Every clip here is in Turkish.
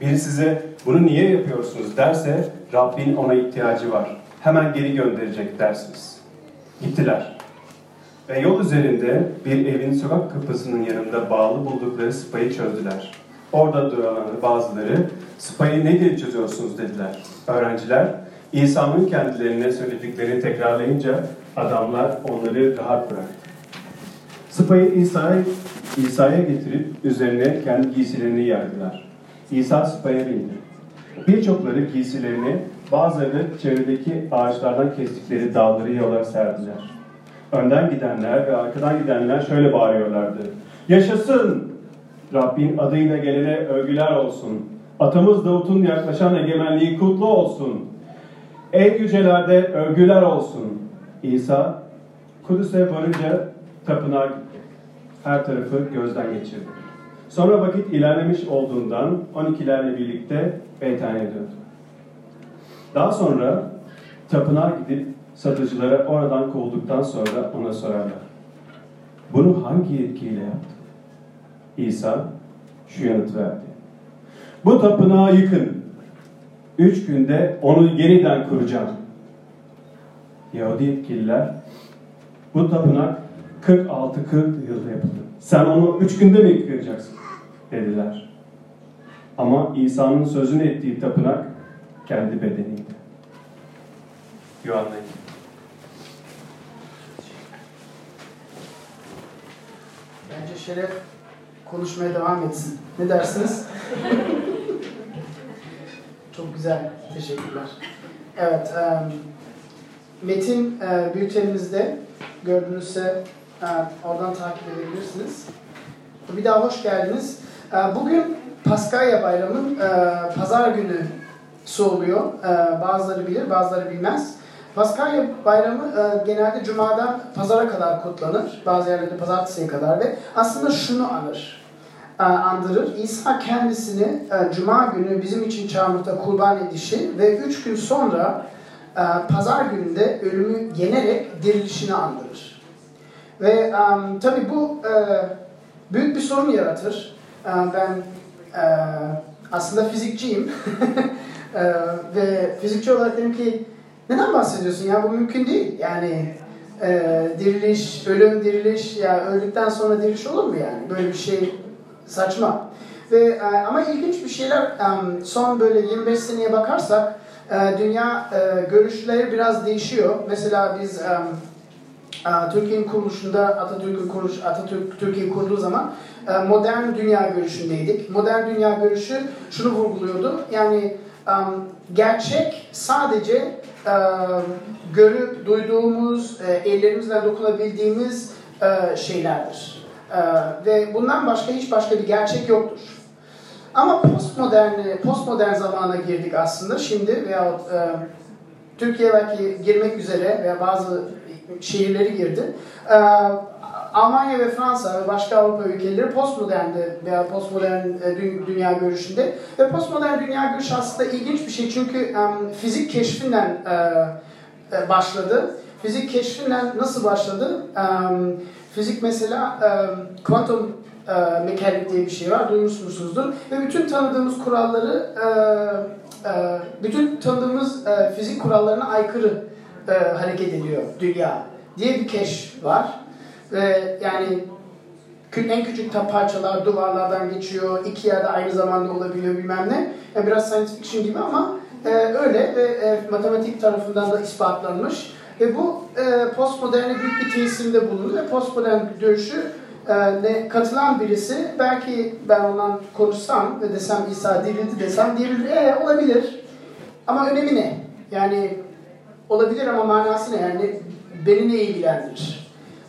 Biri size bunu niye yapıyorsunuz derse Rabbin ona ihtiyacı var. Hemen geri gönderecek dersiniz. Gittiler. Ve yol üzerinde bir evin sokak kapısının yanında bağlı buldukları sıpayı çözdüler. Orada duran bazıları sıpayı ne diye çözüyorsunuz dediler. Öğrenciler İsa'nın kendilerine söylediklerini tekrarlayınca adamlar onları rahat bıraktı. Sıpayı İsa'ya İsa'ya getirip üzerine kendi giysilerini yerdiler. İsa sıpaya bindi. Birçokları giysilerini, bazıları çevredeki ağaçlardan kestikleri dalları yola serdiler. Önden gidenler ve arkadan gidenler şöyle bağırıyorlardı. Yaşasın! Rabbin adıyla gelene övgüler olsun. Atamız Davut'un yaklaşan egemenliği kutlu olsun. Ey yücelerde övgüler olsun. İsa Kudüs'e varınca tapınağa gitti. Her tarafı gözden geçirdi. Sonra vakit ilerlemiş olduğundan 12'lerle birlikte Beytani'ye döndü. Daha sonra tapınağa gidip satıcılara oradan kovulduktan sonra ona sorarlar. Bunu hangi yetkiyle yaptın? İsa şu yanıt verdi. Bu tapınağı yıkın. Üç günde onu yeniden kuracağım. Yahudi yetkililer bu tapınak 46-40 yılda yapıldı. Sen onu üç günde mi yıkayacaksın? Dediler. Ama İsa'nın sözünü ettiği tapınak kendi bedeniydi. Yuhanna 2. Bence Şeref konuşmaya devam etsin. Ne dersiniz? Çok güzel. Teşekkürler. Evet. Um, metin e, bültenimizde gördüğünüzse e, oradan takip edebilirsiniz. Bir daha hoş geldiniz. E, bugün Paskalya Bayramı'nın e, pazar günü oluyor. E, bazıları bilir, bazıları bilmez. Paskalya Bayramı e, genelde Cuma'dan Pazara kadar kutlanır. Bazı yerlerde Pazartesi'ye kadar ve aslında şunu anır. E, andırır. İsa kendisini e, Cuma günü bizim için çarmıhta kurban edişi ve üç gün sonra e, Pazar gününde ölümü yenerek dirilişini andırır. Ve um, tabii bu e, büyük bir sorun yaratır. E, ben e, aslında fizikçiyim. e, ve fizikçi olarak dedim ki neden bahsediyorsun ya bu mümkün değil. Yani e, diriliş, ölüm, diriliş ya öldükten sonra diriliş olur mu yani? Böyle bir şey saçma. Ve e, ama ilginç bir şeyler son böyle 25 seneye bakarsak dünya görüşleri biraz değişiyor. Mesela biz Türkiye'nin kuruluşunda Atatürk'ün kuruluş Atatürk Türkiye kurduğu zaman modern dünya görüşündeydik. Modern dünya görüşü şunu vurguluyordu. Yani gerçek sadece görüp duyduğumuz, e, ellerimizle dokunabildiğimiz e, şeylerdir. Ve bundan başka hiç başka bir gerçek yoktur. Ama postmodern postmodern zamana girdik aslında şimdi veya Türkiye belki girmek üzere veya bazı şehirleri girdi. Ee, Almanya ve Fransa ve başka Avrupa ülkeleri postmodernde veya postmodern e, dünya görüşünde ve postmodern dünya görüşü aslında ilginç bir şey çünkü fizik keşfinden uh, başladı. Fizik keşfinden nasıl başladı? Fizik mesela um, kuantum mekanik diye bir şey var, duymuşsunuzdur. Ve bütün tanıdığımız kuralları, bütün tanıdığımız fizik kurallarına aykırı e, hareket ediyor dünya diye bir keşf var. Ve yani en küçük parçalar duvarlardan geçiyor, iki yerde aynı zamanda olabiliyor bilmem ne. Yani biraz science fiction gibi ama e, öyle ve e, matematik tarafından da ispatlanmış. Ve bu e, postmoderne büyük bir tesirinde bulundu ve postmodern görüşü e, katılan birisi belki ben ondan konuşsam ve desem İsa dirildi desem diyebilir. E, olabilir. Ama önemi ne? Yani olabilir ama manası ne? Yani beni ne ilgilendirir?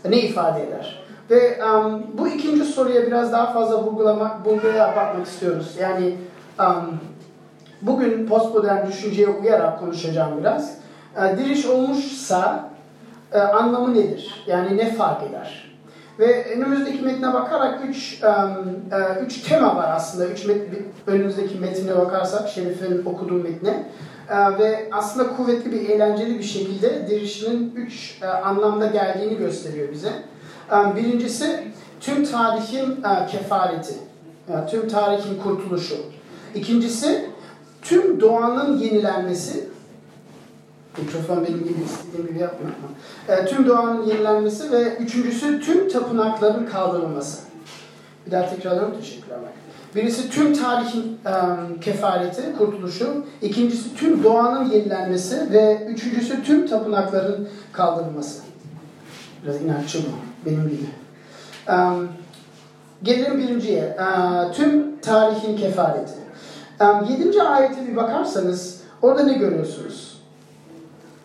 Ne ifade eder? Ve um, bu ikinci soruya biraz daha fazla vurgulamak, vurguya bakmak istiyoruz. Yani um, bugün postmodern düşünceye uyarak konuşacağım biraz. E, diriş olmuşsa e, anlamı nedir? Yani ne fark eder? Ve önümüzdeki metne bakarak üç, e, üç tema var aslında. Üç met, önümüzdeki metine bakarsak, Şerif'in okuduğu metne. Ee, ve aslında kuvvetli bir, eğlenceli bir şekilde dirişinin üç e, anlamda geldiğini gösteriyor bize. E, birincisi tüm tarihin e, kefareti, tüm tarihin kurtuluşu. İkincisi tüm doğanın yenilenmesi. Mikrofon benim gibi istediğim gibi ama. E, tüm doğanın yenilenmesi ve üçüncüsü tüm tapınakların kaldırılması. Bir daha tekrarlıyorum. Teşekkürler. Birisi tüm tarihin um, kefareti, kurtuluşu. İkincisi tüm doğanın yenilenmesi ve üçüncüsü tüm tapınakların kaldırılması. Biraz inatçı bu. Benim gibi. Um, gelelim birinciye. Uh, tüm tarihin kefareti. Um, yedinci ayete bir bakarsanız orada ne görüyorsunuz?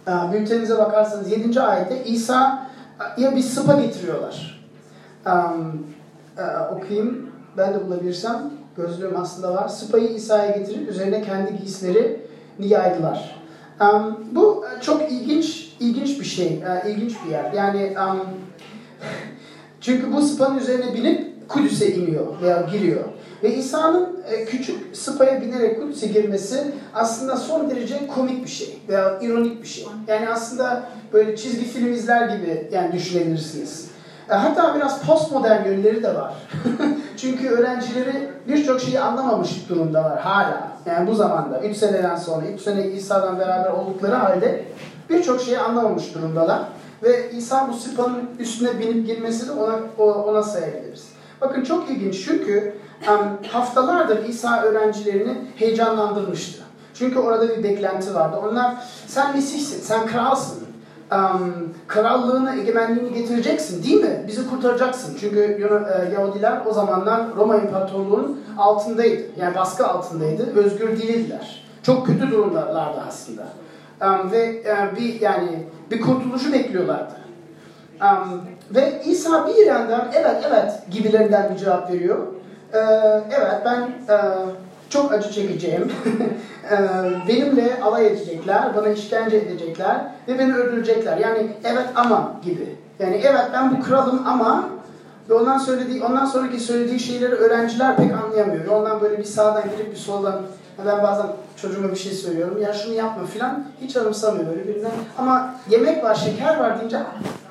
Uh, bülteninize bakarsanız yedinci ayette İsa'ya bir sıpa getiriyorlar. Uh, okuyayım ben de bulabilirsem gözlüğüm aslında var. Sıpayı İsa'ya getirip üzerine kendi giysileri yaydılar. Bu çok ilginç ilginç bir şey, ilginç bir yer. Yani çünkü bu sıpanın üzerine binip Kudüs'e iniyor veya giriyor. Ve İsa'nın e, küçük sıpaya binerek Kudüs'e girmesi aslında son derece komik bir şey veya ironik bir şey. Yani aslında böyle çizgi film izler gibi yani düşünebilirsiniz. E, hatta biraz postmodern yönleri de var. Çünkü öğrencileri birçok şeyi anlamamış durumdalar hala. Yani bu zamanda, 3 seneden sonra, 3 sene İsa'dan beraber oldukları halde birçok şeyi anlamamış durumdalar. Ve İsa bu sıpanın üstüne binip girmesi de ona, ona sayabiliriz. Bakın çok ilginç çünkü haftalardır İsa öğrencilerini heyecanlandırmıştı. Çünkü orada bir beklenti vardı. Onlar sen Mesih'sin, sen kralsın. Krallığını, egemenliğini getireceksin değil mi? Bizi kurtaracaksın. Çünkü e, Yahudiler o zamanlar Roma İmparatorluğu'nun altındaydı. Yani baskı altındaydı. Özgür değildiler. Çok kötü durumlardı aslında. Ve uh, bir yani bir kurtuluşu bekliyorlardı. Ve İsa bir yandan evet evet gibilerinden bir cevap veriyor. Ee, evet ben e, çok acı çekeceğim. Ee, benimle alay edecekler, bana işkence edecekler ve beni öldürecekler. Yani evet ama gibi. Yani evet ben bu kralım ama ve ondan söylediği, ondan sonraki söylediği şeyleri öğrenciler pek anlayamıyor. Ve ondan böyle bir sağdan girip bir soldan ben bazen çocuğuma bir şey söylüyorum. Ya şunu yapma filan. Hiç anımsamıyor böyle birinden. Ama yemek var, şeker var deyince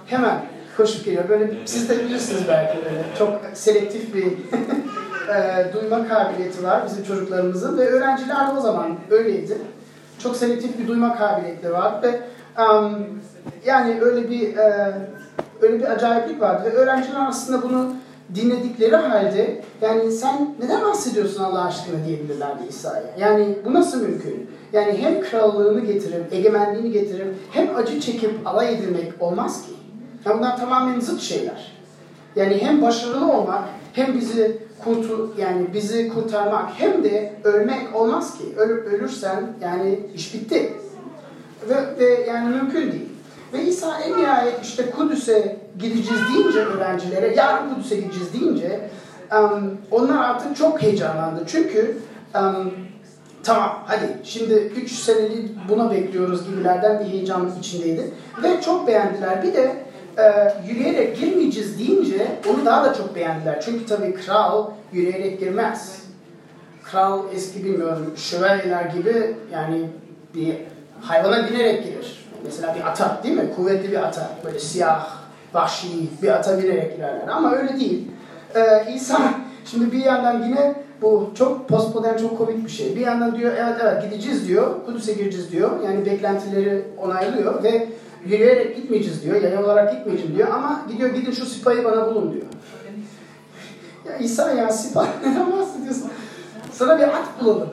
hemen koşup geliyor. Böyle siz de bilirsiniz belki böyle. Çok selektif bir e, duyma kabiliyeti var bizim çocuklarımızın ve öğrenciler o zaman öyleydi. Çok selektif bir duyma kabiliyetleri var ve um, yani öyle bir e, öyle bir acayiplik vardı ve öğrenciler aslında bunu dinledikleri halde yani sen neden bahsediyorsun Allah aşkına diyebilirlerdi İsa'ya. Yani bu nasıl mümkün? Yani hem krallığını getirip, egemenliğini getirip hem acı çekip alay edilmek olmaz ki. Yani bunlar tamamen zıt şeyler. Yani hem başarılı olmak hem bizi kurtu yani bizi kurtarmak hem de ölmek olmaz ki. Ölüp ölürsen yani iş bitti. Ve, ve yani mümkün değil. Ve İsa en nihayet işte Kudüs'e gideceğiz deyince öğrencilere, yarın Kudüs'e gideceğiz deyince um, onlar artık çok heyecanlandı. Çünkü um, tamam hadi şimdi 3 senelik buna bekliyoruz gibilerden bir heyecan içindeydi. Ve çok beğendiler. Bir de e, yürüyerek girmeyeceğiz deyince onu daha da çok beğendiler. Çünkü tabii kral yürüyerek girmez. Kral eski bilmiyorum şövalyeler gibi yani bir hayvana binerek girer. Mesela bir ata değil mi? Kuvvetli bir ata. Böyle siyah, vahşi bir ata binerek girerler. Ama öyle değil. Ee, İsa şimdi bir yandan yine bu çok postmodern, çok komik bir şey. Bir yandan diyor evet evet gideceğiz diyor. Kudüs'e gireceğiz diyor. Yani beklentileri onaylıyor ve yürüyerek gitmeyeceğiz diyor. Yayın olarak gitmeyeceğim diyor. Ama gidiyor gidin şu sipayı bana bulun diyor. Ya İsa ya sipa neden bahsediyorsun? Sana bir at bulalım.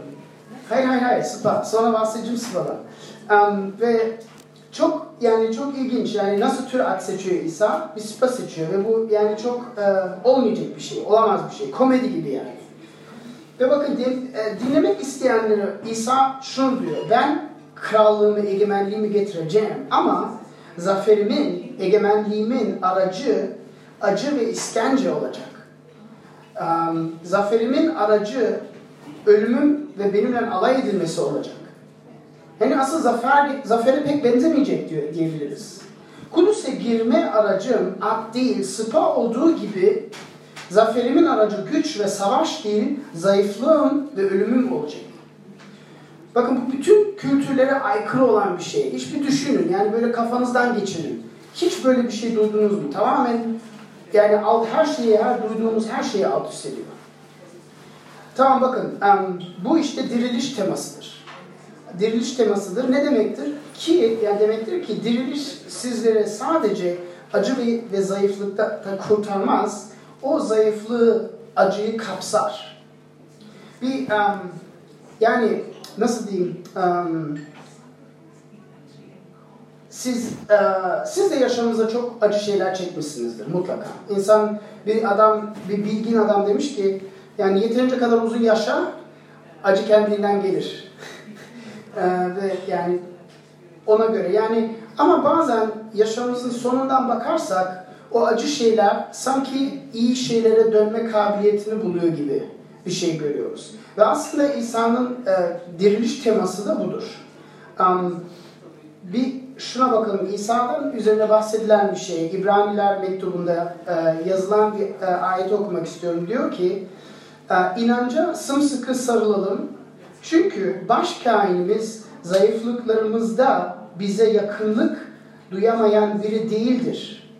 Hayır hayır hayır sıpa. Sonra bahsedeceğim sıpadan. Um, ve çok yani çok ilginç yani nasıl tür at seçiyor İsa? Bir sıpa seçiyor ve bu yani çok e, olmayacak bir şey, olamaz bir şey. Komedi gibi yani. Ve bakın din, e, dinlemek isteyenleri İsa şunu diyor. Ben krallığımı, egemenliğimi getireceğim ama zaferimin, egemenliğimin aracı acı ve iskence olacak. Um, zaferimin aracı ölümüm ve benimle alay edilmesi olacak. Yani asıl zafer, zafere pek benzemeyecek diyor, diyebiliriz. Kudüs'e girme aracım at değil, sıpa olduğu gibi zaferimin aracı güç ve savaş değil, zayıflığım ve ölümüm olacak. Bakın bu bütün kültürlere aykırı olan bir şey. Hiçbir düşünün. Yani böyle kafanızdan geçirin. Hiç böyle bir şey duydunuz mu? Tamamen yani alt, her şeyi, her duyduğumuz her şeyi alt üst ediyor. Tamam bakın bu işte diriliş temasıdır. Diriliş temasıdır. Ne demektir? Ki yani demektir ki diriliş sizlere sadece acı ve, ve zayıflıkta da kurtarmaz. O zayıflığı, acıyı kapsar. Bir yani nasıl diyeyim? em, siz e, siz de yaşamınızda çok acı şeyler çekmişsinizdir mutlaka. İnsan bir adam bir bilgin adam demiş ki yani yeterince kadar uzun yaşa acı kendiliğinden gelir. E, ve yani ona göre yani ama bazen yaşamımızın sonundan bakarsak o acı şeyler sanki iyi şeylere dönme kabiliyetini buluyor gibi bir şey görüyoruz. Ve aslında İsa'nın e, diriliş teması da budur. Um, bir şuna bakalım. İsa'dan üzerine bahsedilen bir şey. İbraniler mektubunda e, yazılan bir e, ayeti okumak istiyorum. Diyor ki e, inanca sımsıkı sarılalım. Çünkü başkainimiz zayıflıklarımızda bize yakınlık duyamayan biri değildir.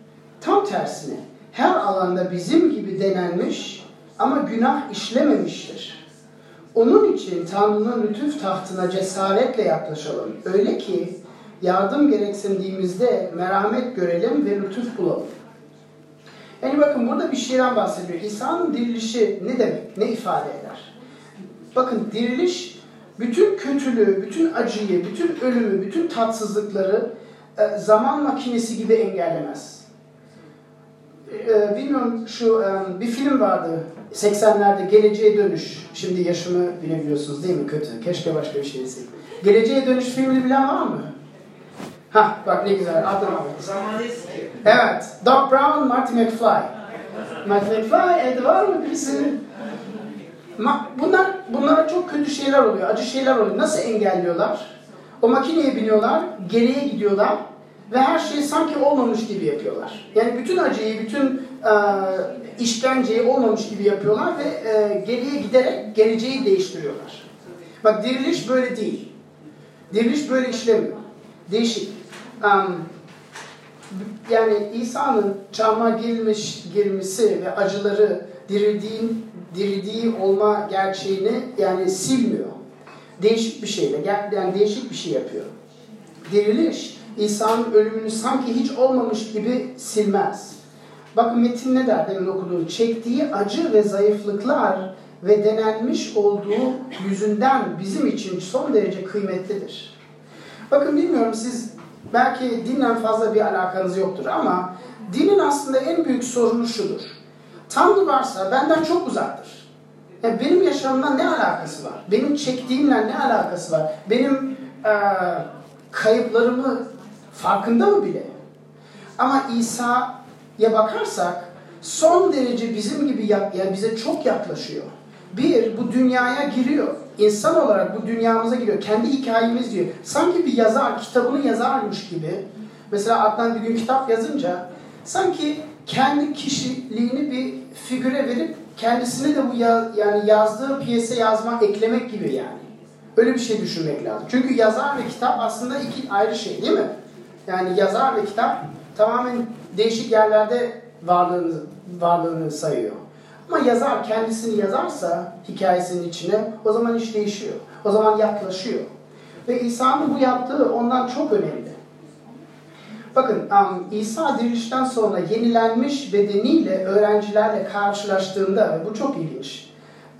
Tam tersine her alanda bizim gibi denenmiş ama günah işlememiştir. Onun için Tanrı'nın lütuf tahtına cesaretle yaklaşalım. Öyle ki yardım gereksindiğimizde merhamet görelim ve lütuf bulalım. Yani bakın burada bir şeyden bahsediyor. İsa'nın dirilişi ne demek? Ne ifade eder? Bakın diriliş bütün kötülüğü, bütün acıyı, bütün ölümü, bütün tatsızlıkları e, zaman makinesi gibi engellemez. E, bilmiyorum şu e, bir film vardı 80'lerde Geleceğe Dönüş. Şimdi yaşımı bilebiliyorsunuz değil mi? Kötü. Keşke başka bir şey deseydim. Geleceğe Dönüş filmini bilen var mı? Ha bak ne güzel. Adnan abi. Zaman eski. Evet. Doc Brown, Marty McFly. Marty McFly evde var mı birisi? Ma- bunlar, bunlara çok kötü şeyler oluyor, acı şeyler oluyor. Nasıl engelliyorlar? O makineye biniyorlar, geriye gidiyorlar ve her şeyi sanki olmamış gibi yapıyorlar. Yani bütün acıyı, bütün e, işkenceyi olmamış gibi yapıyorlar ve e, geriye giderek geleceği değiştiriyorlar. Bak diriliş böyle değil. Diriliş böyle işlemiyor. Değişik. Um, yani İsa'nın çarmıha girilmiş, girmesi ve acıları dirildiğin, dirildiği olma gerçeğini yani silmiyor. Değişik bir şeyle, yani değişik bir şey yapıyor. Diriliş, İsa'nın ölümünü sanki hiç olmamış gibi silmez. Bakın metin ne der demin okuduğum? Çektiği acı ve zayıflıklar ve denenmiş olduğu yüzünden bizim için son derece kıymetlidir. Bakın bilmiyorum siz belki dinle fazla bir alakanız yoktur ama dinin aslında en büyük sorunu şudur. Tanrı varsa benden çok uzaktır. Yani benim yaşamımdan ne alakası var? Benim çektiğimle ne alakası var? Benim e, kayıplarımı farkında mı bile? Ama İsa'ya bakarsak son derece bizim gibi yak, yani bize çok yaklaşıyor. Bir, bu dünyaya giriyor. İnsan olarak bu dünyamıza giriyor. Kendi hikayemiz diyor. Sanki bir yazar, kitabını yazarmış gibi. Mesela Adnan bir gün kitap yazınca sanki kendi kişiliğini bir figüre verip kendisini de bu ya, yani yazdığı piyese yazmak, eklemek gibi yani. Öyle bir şey düşünmek lazım. Çünkü yazar ve kitap aslında iki ayrı şey değil mi? Yani yazar ve kitap tamamen değişik yerlerde varlığını, varlığını sayıyor. Ama yazar kendisini yazarsa hikayesinin içine o zaman iş değişiyor. O zaman yaklaşıyor. Ve İsa'nın bu yaptığı ondan çok önemli. Bakın um, İsa dirilişten sonra yenilenmiş bedeniyle öğrencilerle karşılaştığında bu çok ilginç.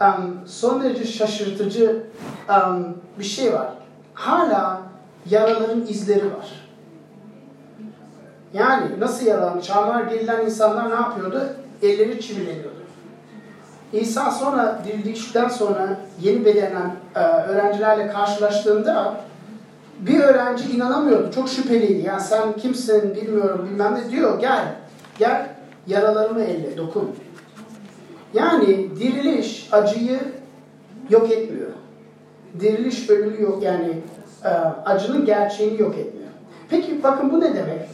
Um, son derece şaşırtıcı um, bir şey var. Hala yaraların izleri var. Yani nasıl yaralan, çarmıha gerilen insanlar ne yapıyordu? Elleri çivileniyordu. İsa sonra dirildikten sonra yeni bedenen e, öğrencilerle karşılaştığında bir öğrenci inanamıyordu. Çok şüpheliydi. Ya sen kimsin bilmiyorum bilmem ne diyor. Gel. Gel yaralarımı elle dokun. Yani diriliş acıyı yok etmiyor. Diriliş ölümü yok yani e, acının gerçeğini yok etmiyor. Peki bakın bu ne demek?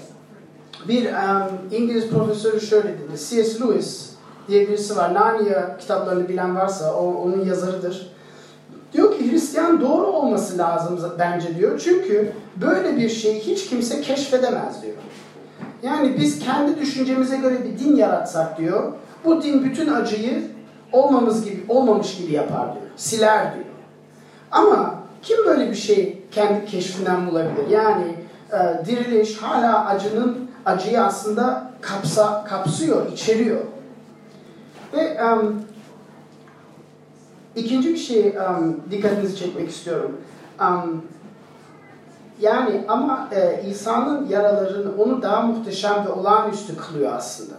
Bir um, İngiliz profesörü şöyle dedi. C.S. Lewis diye birisi var. Narnia kitaplarını bilen varsa o, onun yazarıdır. Diyor ki Hristiyan doğru olması lazım bence diyor. Çünkü böyle bir şeyi hiç kimse keşfedemez diyor. Yani biz kendi düşüncemize göre bir din yaratsak diyor. Bu din bütün acıyı olmamız gibi olmamış gibi yapar diyor. Siler diyor. Ama kim böyle bir şey kendi keşfinden bulabilir? Yani e, diriliş hala acının acıyı aslında kapsa kapsıyor, içeriyor. Ve um, ikinci bir şey um, dikkatinizi çekmek istiyorum. Um, yani ama e, İsa'nın yaralarını onu daha muhteşem ve olağanüstü kılıyor aslında.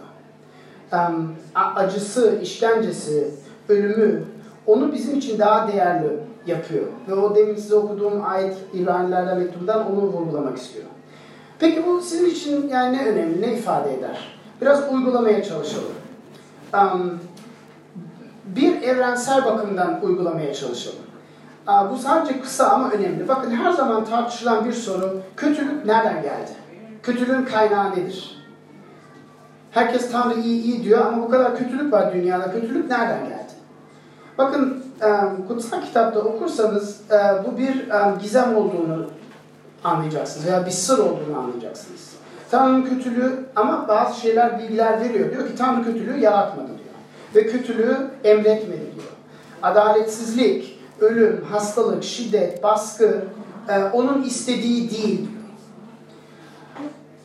Um, acısı, işkencesi, ölümü onu bizim için daha değerli yapıyor. Ve o demin size okuduğum ayet İbranilerden mektubundan onu vurgulamak istiyor. Peki bu sizin için yani ne önemli, ne ifade eder? Biraz uygulamaya çalışalım. Um, bir evrensel bakımdan uygulamaya çalışalım. Bu sadece kısa ama önemli. Bakın her zaman tartışılan bir soru, kötülük nereden geldi? Kötülüğün kaynağı nedir? Herkes Tanrı iyi iyi diyor ama bu kadar kötülük var dünyada. Kötülük nereden geldi? Bakın kutsal kitapta okursanız bu bir gizem olduğunu anlayacaksınız veya bir sır olduğunu anlayacaksınız. Tanrı'nın kötülüğü ama bazı şeyler bilgiler veriyor. Diyor ki Tanrı kötülüğü yaratmadı diyor. Ve kötülüğü emretmedi diyor. Adaletsizlik, ölüm, hastalık, şiddet, baskı e, onun istediği değil.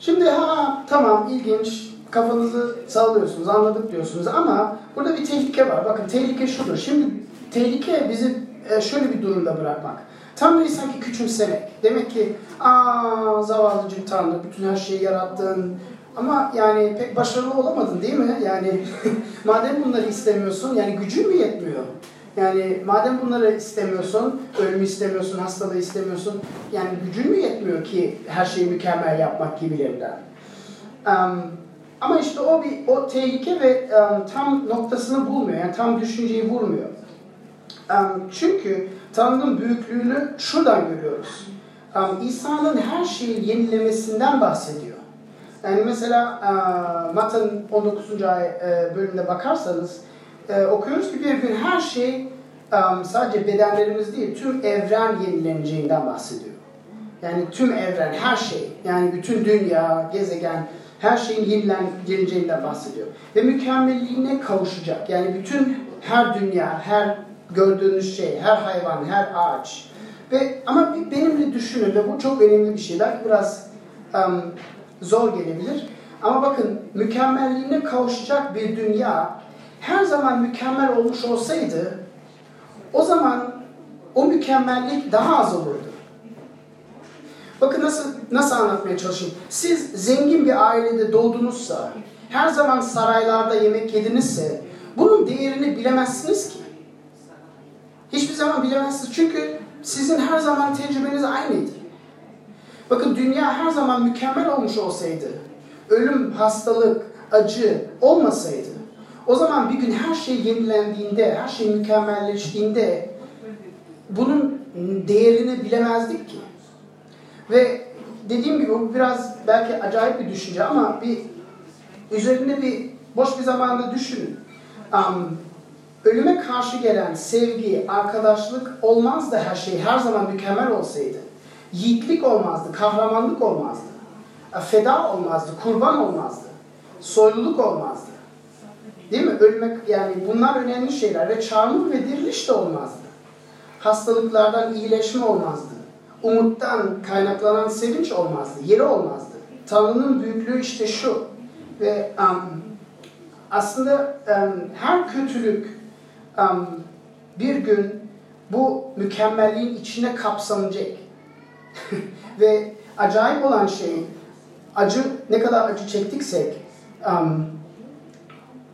Şimdi ha tamam ilginç kafanızı sallıyorsunuz anladık diyorsunuz ama burada bir tehlike var. Bakın tehlike şudur. Şimdi tehlike bizi e, şöyle bir durumda bırakmak. Tanrı'yı sanki küçümsemek. Demek ki aa zavallıcık Tanrı bütün her şeyi yarattın. Ama yani pek başarılı olamadın değil mi? Yani madem bunları istemiyorsun yani gücün mü yetmiyor? Yani madem bunları istemiyorsun, ölümü istemiyorsun, hastalığı istemiyorsun, yani gücün mü yetmiyor ki her şeyi mükemmel yapmak gibilerinden? Um, ama işte o bir o tehlike ve um, tam noktasını bulmuyor, yani tam düşünceyi vurmuyor. Um, çünkü Tanrı'nın büyüklüğünü şuradan görüyoruz. İsa'nın her şeyi yenilemesinden bahsediyor. Yani mesela Mata'nın 19. ay uh, bölümünde bakarsanız okuyoruz ki bir gün her şey sadece bedenlerimiz değil, tüm evren yenileneceğinden bahsediyor. Yani tüm evren, her şey, yani bütün dünya, gezegen, her şeyin yenileneceğinden bahsediyor. Ve mükemmelliğine kavuşacak. Yani bütün her dünya, her gördüğünüz şey, her hayvan, her ağaç. Ve ama benimle düşünün ve bu çok önemli bir şey. Belki biraz um, zor gelebilir. Ama bakın mükemmelliğine kavuşacak bir dünya her zaman mükemmel olmuş olsaydı o zaman o mükemmellik daha az olurdu. Bakın nasıl nasıl anlatmaya çalışayım. Siz zengin bir ailede doğdunuzsa, her zaman saraylarda yemek yedinizse bunun değerini bilemezsiniz ki. Hiçbir zaman bilemezsiniz. Çünkü sizin her zaman tecrübeniz aynıydı. Bakın dünya her zaman mükemmel olmuş olsaydı, ölüm, hastalık, acı olmasaydı, o zaman bir gün her şey yenilendiğinde, her şey mükemmelleştiğinde bunun değerini bilemezdik ki. Ve dediğim gibi bu biraz belki acayip bir düşünce ama bir üzerinde bir boş bir zamanda düşünün. Um, ölüme karşı gelen sevgi, arkadaşlık olmaz da her şey her zaman mükemmel olsaydı. Yiğitlik olmazdı, kahramanlık olmazdı. Feda olmazdı, kurban olmazdı. Soyluluk olmazdı. Değil mi? Ölmek yani bunlar önemli şeyler ve çağrılık ve diriliş de olmazdı. Hastalıklardan iyileşme olmazdı. Umuttan kaynaklanan sevinç olmazdı. Yeri olmazdı. Tanrı'nın büyüklüğü işte şu. Ve um, aslında um, her kötülük bir gün bu mükemmelliğin içine kapsanacak. ve acayip olan şey acı ne kadar acı çektiksek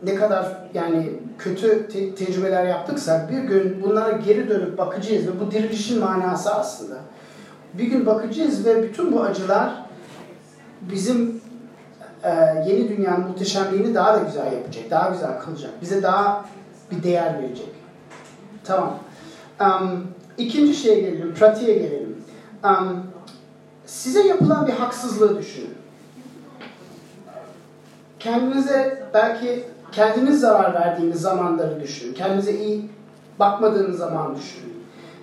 ne kadar yani kötü te- tecrübeler yaptıksa bir gün bunlara geri dönüp bakacağız ve bu dirilişin manası aslında. Bir gün bakacağız ve bütün bu acılar bizim e, yeni dünyanın muhteşemliğini daha da güzel yapacak, daha güzel kılacak. Bize daha bir değer verecek. Tamam. Um, ikinci şeye gelelim, pratiğe gelelim. Um, size yapılan bir haksızlığı düşünün. Kendinize belki kendiniz zarar verdiğiniz zamanları düşünün. Kendinize iyi bakmadığınız zaman düşünün.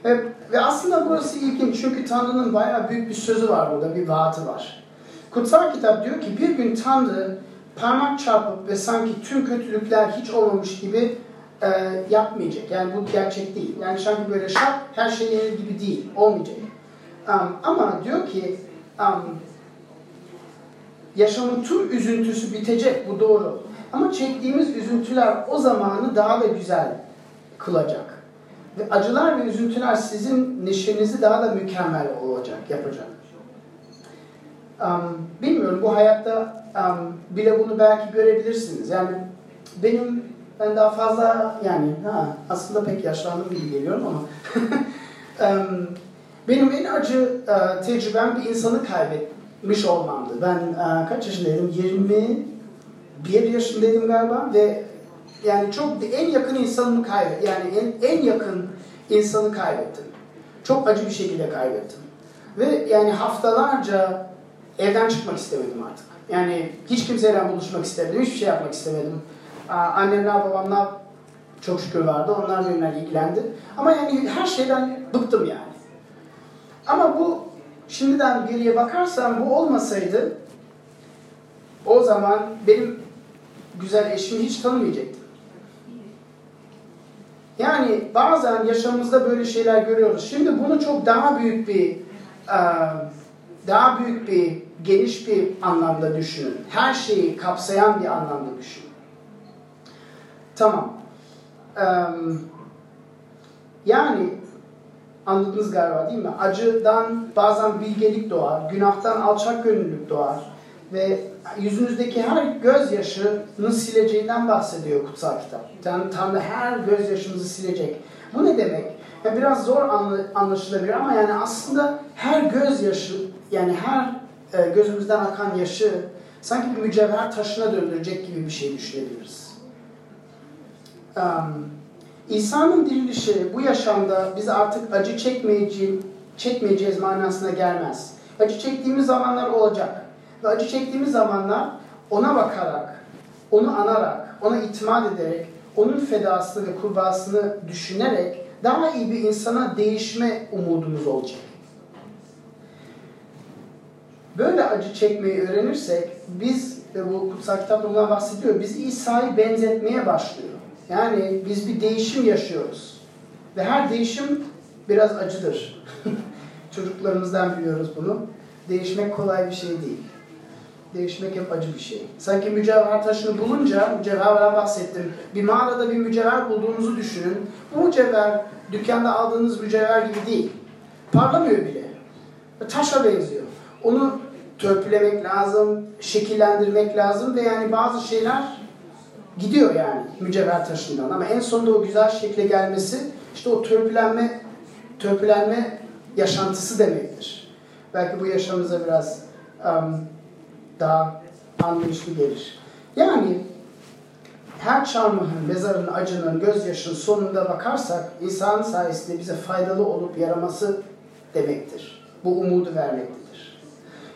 Ve, ve aslında burası ilginç çünkü Tanrı'nın bayağı büyük bir sözü var burada, bir vaatı var. Kutsal kitap diyor ki bir gün Tanrı parmak çarpıp ve sanki tüm kötülükler hiç olmamış gibi e, yapmayacak. Yani bu gerçek değil. Yani sanki böyle şak her şey yenir gibi değil. Olmayacak. Um, ama diyor ki um, yaşamın tüm üzüntüsü bitecek. Bu doğru. Ama çektiğimiz üzüntüler o zamanı daha da güzel kılacak. Ve acılar ve üzüntüler sizin neşenizi daha da mükemmel olacak, yapacak. Um, bilmiyorum bu hayatta um, bile bunu belki görebilirsiniz. Yani benim ben daha fazla yani ha, aslında pek yaşlandım gibi geliyorum ama benim en acı uh, tecrübem bir insanı kaybetmiş olmamdı. Ben uh, kaç yaşındaydım? 21 yaşındaydım galiba ve yani çok en yakın insanımı kaybettim. Yani en, en yakın insanı kaybettim. Çok acı bir şekilde kaybettim. Ve yani haftalarca evden çıkmak istemedim artık. Yani hiç kimseyle buluşmak istemedim, hiçbir şey yapmak istemedim. Annemler, babamlar çok şükür vardı, onlar benimle ilgilendi. Ama yani her şeyden bıktım yani. Ama bu şimdiden geriye bakarsam bu olmasaydı o zaman benim güzel eşimi hiç tanımayacaktım. Yani bazen yaşamımızda böyle şeyler görüyoruz. Şimdi bunu çok daha büyük bir daha büyük bir geniş bir anlamda düşünün. Her şeyi kapsayan bir anlamda düşünün. Tamam. Yani anladınız galiba değil mi? Acıdan bazen bilgelik doğar, günahtan alçak gönüllülük doğar ve yüzünüzdeki her gözyaşını sileceğinden bahsediyor kutsal kitap. Yani Tanrı her gözyaşımızı silecek. Bu ne demek? Ya biraz zor anlaşılabilir ama yani aslında her gözyaşı yani her e, gözümüzden akan yaşı sanki bir mücevher taşına döndürecek gibi bir şey düşünebiliriz. Um, İsa'nın dirilişi bu yaşamda biz artık acı çekmeyeceğiz, çekmeyeceğiz manasına gelmez. Acı çektiğimiz zamanlar olacak. Ve acı çektiğimiz zamanlar ona bakarak, onu anarak, ona itimat ederek, onun fedasını ve kurbasını düşünerek daha iyi bir insana değişme umudumuz olacak. Böyle acı çekmeyi öğrenirsek biz ve bu kutsal kitap bundan bahsediyor. Biz İsa'yı benzetmeye başlıyor. Yani biz bir değişim yaşıyoruz. Ve her değişim biraz acıdır. Çocuklarımızdan biliyoruz bunu. Değişmek kolay bir şey değil. Değişmek hep acı bir şey. Sanki mücevher taşını bulunca, mücevherden bahsettim. Bir mağarada bir mücevher bulduğunuzu düşünün. Bu mücevher dükkanda aldığınız mücevher gibi değil. Parlamıyor bile. Taşa benziyor. Onu törpülemek lazım, şekillendirmek lazım ve yani bazı şeyler gidiyor yani mücevher taşından. Ama en sonunda o güzel şekle gelmesi işte o törpülenme, törpülenme yaşantısı demektir. Belki bu yaşamımıza biraz um, daha anlayışlı gelir. Yani her çarmıhın, mezarın, acının, gözyaşının sonunda bakarsak insan sayesinde bize faydalı olup yaraması demektir. Bu umudu vermektedir.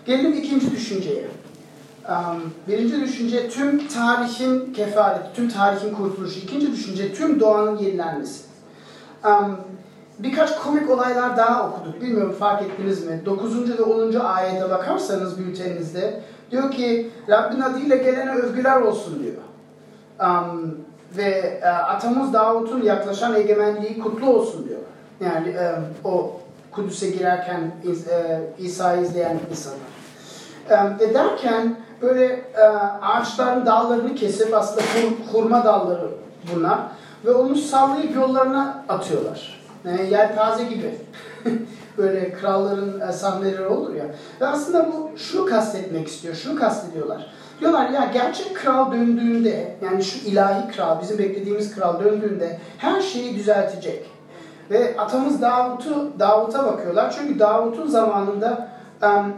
Gelelim ikinci düşünceye. Birinci düşünce tüm tarihin kefareti, tüm tarihin kurtuluşu. İkinci düşünce tüm doğanın yenilenmesi. birkaç komik olaylar daha okuduk. Bilmiyorum fark ettiniz mi? 9. ve 10. ayete bakarsanız bülteninizde diyor ki Rabbin adıyla gelene övgüler olsun diyor. Um, ve uh, atamız Davut'un yaklaşan egemenliği kutlu olsun diyor. Yani um, o Kudüs'e girerken iz, e, İsa'yı izleyen insanlar. Um, ve derken böyle uh, ağaçların dallarını kesip aslında hur, hurma dalları bunlar ve onu sallayıp yollarına atıyorlar. Yani yelpaze gibi. böyle kralların e, sahneleri olur ya. Ve aslında bu şunu kastetmek istiyor, şunu kastediyorlar. Diyorlar ya gerçek kral döndüğünde, yani şu ilahi kral, bizim beklediğimiz kral döndüğünde her şeyi düzeltecek. Ve atamız Davut'u Davut'a bakıyorlar. Çünkü Davut'un zamanında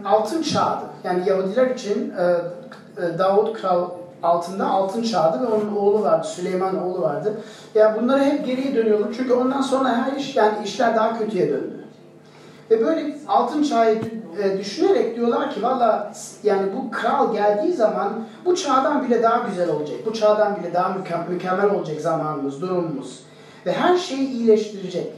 altın çağdı. Yani Yahudiler için uh, Davut kral altında altın çağdı ve onun oğlu vardı, Süleyman oğlu vardı. Ya yani bunlara hep geriye dönüyorlar. Çünkü ondan sonra her iş yani işler daha kötüye döndü. Ve böyle altın çağı e, düşünerek diyorlar ki valla yani bu kral geldiği zaman bu çağdan bile daha güzel olacak. Bu çağdan bile daha mükemmel olacak zamanımız, durumumuz. Ve her şeyi iyileştirecek.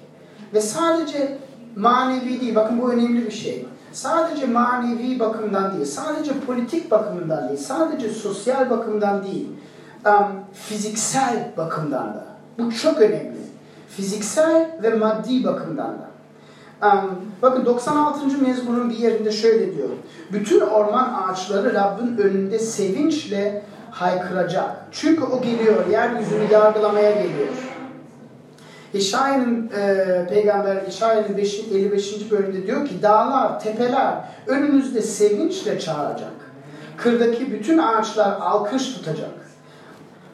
Ve sadece manevi değil, bakın bu önemli bir şey. Sadece manevi bakımdan değil, sadece politik bakımından değil, sadece sosyal bakımdan değil, fiziksel bakımdan da. Bu çok önemli. Fiziksel ve maddi bakımdan da. Bakın 96. mezmunun bir yerinde şöyle diyor. Bütün orman ağaçları Rabbin önünde sevinçle haykıracak. Çünkü o geliyor, yeryüzünü yargılamaya geliyor. İşaya'nın e, peygamber İşaya'nın 55. bölümünde diyor ki dağlar, tepeler önünüzde sevinçle çağıracak. Kırdaki bütün ağaçlar alkış tutacak.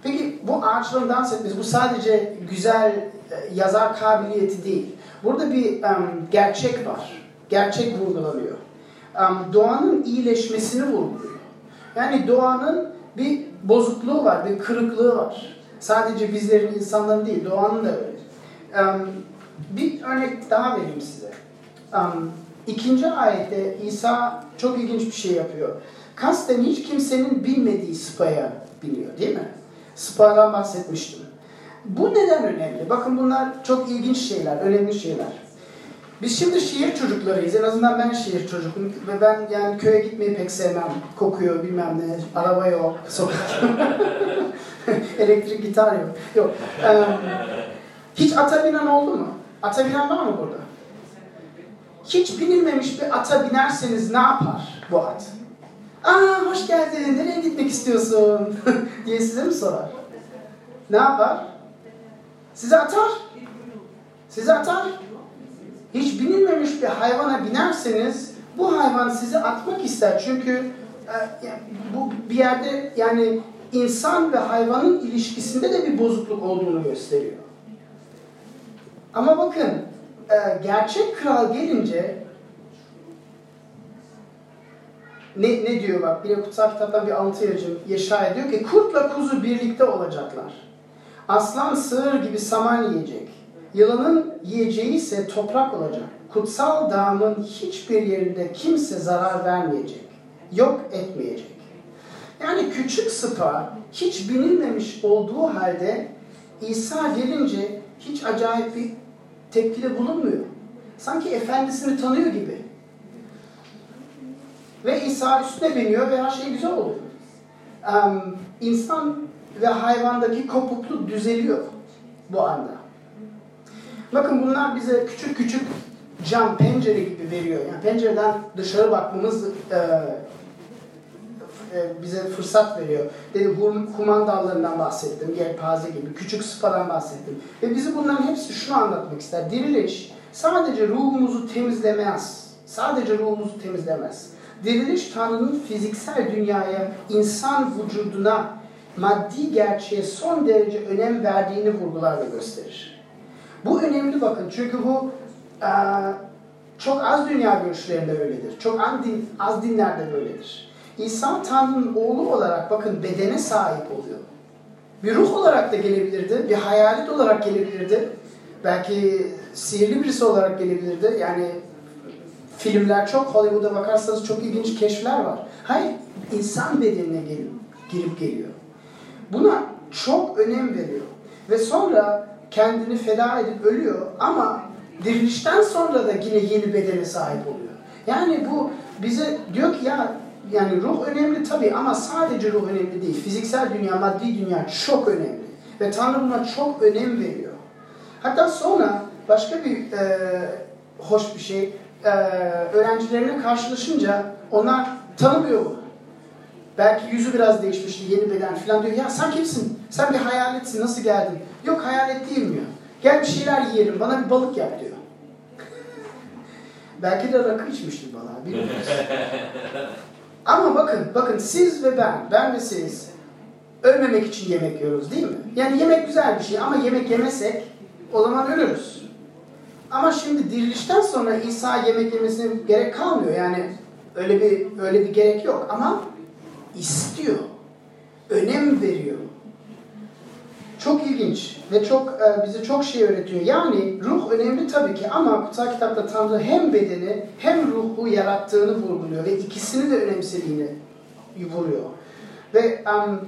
Peki bu ağaçların dans etmesi bu sadece güzel e, yazar kabiliyeti değil. Burada bir um, gerçek var. Gerçek vurgulanıyor. Um, doğanın iyileşmesini vurguluyor. Yani doğanın bir bozukluğu var, bir kırıklığı var. Sadece bizlerin, insanların değil, doğanın da öyle. Um, bir örnek daha vereyim size. Um, ikinci ayette İsa çok ilginç bir şey yapıyor. Kasten hiç kimsenin bilmediği spaya biniyor değil mi? Spa'dan bahsetmiştim. Bu neden önemli? Bakın bunlar çok ilginç şeyler, önemli şeyler. Biz şimdi şehir çocuklarıyız. En azından ben şehir çocukum ve ben yani köye gitmeyi pek sevmem. Kokuyor bilmem ne, araba yok, sokak elektrik gitar yok. Yok. Um, hiç ata binen oldu mu? Ata binen var mı burada? Hiç binilmemiş bir ata binerseniz ne yapar bu at? Aa hoş geldin, nereye gitmek istiyorsun? diye size mi sorar? Ne yapar? Size atar. Size atar. Hiç binilmemiş bir hayvana binerseniz bu hayvan sizi atmak ister. Çünkü e, bu bir yerde yani insan ve hayvanın ilişkisinde de bir bozukluk olduğunu gösteriyor. Ama bakın e, gerçek kral gelince ne, ne diyor bak bir kutsal kitaptan bir alıntı yapacağım. Yeşaya diyor ki kurtla kuzu birlikte olacaklar. Aslan sığır gibi saman yiyecek. Yılanın yiyeceği ise toprak olacak. Kutsal dağımın hiçbir yerinde kimse zarar vermeyecek. Yok etmeyecek. Yani küçük sıpa hiç binilmemiş olduğu halde İsa gelince hiç acayip bir tepkide bulunmuyor. Sanki efendisini tanıyor gibi. Ve İsa üstüne biniyor ve her şey güzel oluyor. Um, insan ve hayvandaki kopukluk düzeliyor bu anda. Bakın bunlar bize küçük küçük cam, pencere gibi veriyor. Yani pencereden dışarı bakmamız e, e, bize fırsat veriyor. Dedi human dallarından bahsettim, yelpaze gibi, küçük sıfadan bahsettim. Ve bizi bunların hepsi şunu anlatmak ister. Diriliş sadece ruhumuzu temizlemez. Sadece ruhumuzu temizlemez. Diriliş Tanrı'nın fiziksel dünyaya, insan vücuduna, maddi gerçeğe son derece önem verdiğini vurgular ve gösterir. Bu önemli bakın çünkü bu e, çok az dünya görüşlerinde böyledir. Çok az, din, az dinlerde böyledir. İsa Tanrı'nın oğlu olarak bakın bedene sahip oluyor. Bir ruh olarak da gelebilirdi, bir hayalet olarak gelebilirdi. Belki sihirli birisi olarak gelebilirdi. Yani filmler çok, Hollywood'a bakarsanız çok ilginç keşfler var. Hayır, insan bedenine gelip, girip geliyor. Buna çok önem veriyor. Ve sonra kendini feda edip ölüyor ama dirilişten sonra da yine yeni bedene sahip oluyor. Yani bu bize diyor ki ya yani ruh önemli tabii ama sadece ruh önemli değil. Fiziksel dünya, maddi dünya çok önemli. Ve Tanrı buna çok önem veriyor. Hatta sonra başka bir e, hoş bir şey, e, öğrencilerine karşılaşınca onlar tanımıyor. Belki yüzü biraz değişmişti, yeni beden falan diyor. Ya sen kimsin? Sen bir hayaletsin, nasıl geldin? Yok hayalet değilim diyor. Gel bir şeyler yiyelim, bana bir balık yap diyor. Belki de rakı içmiştir balığa, bilmiyoruz. Ama bakın, bakın siz ve ben, ben ve siz ölmemek için yemek yiyoruz değil mi? Yani yemek güzel bir şey ama yemek yemesek o zaman ölürüz. Ama şimdi dirilişten sonra İsa yemek yemesine gerek kalmıyor. Yani öyle bir öyle bir gerek yok ama istiyor. Önem veriyor. Çok ilginç ve çok e, bize çok şey öğretiyor. Yani ruh önemli tabii ki ama kutsal kitapta Tanrı hem bedeni hem ruhu yarattığını vurguluyor ve ikisini de önemsediğini vuruyor. Ve um,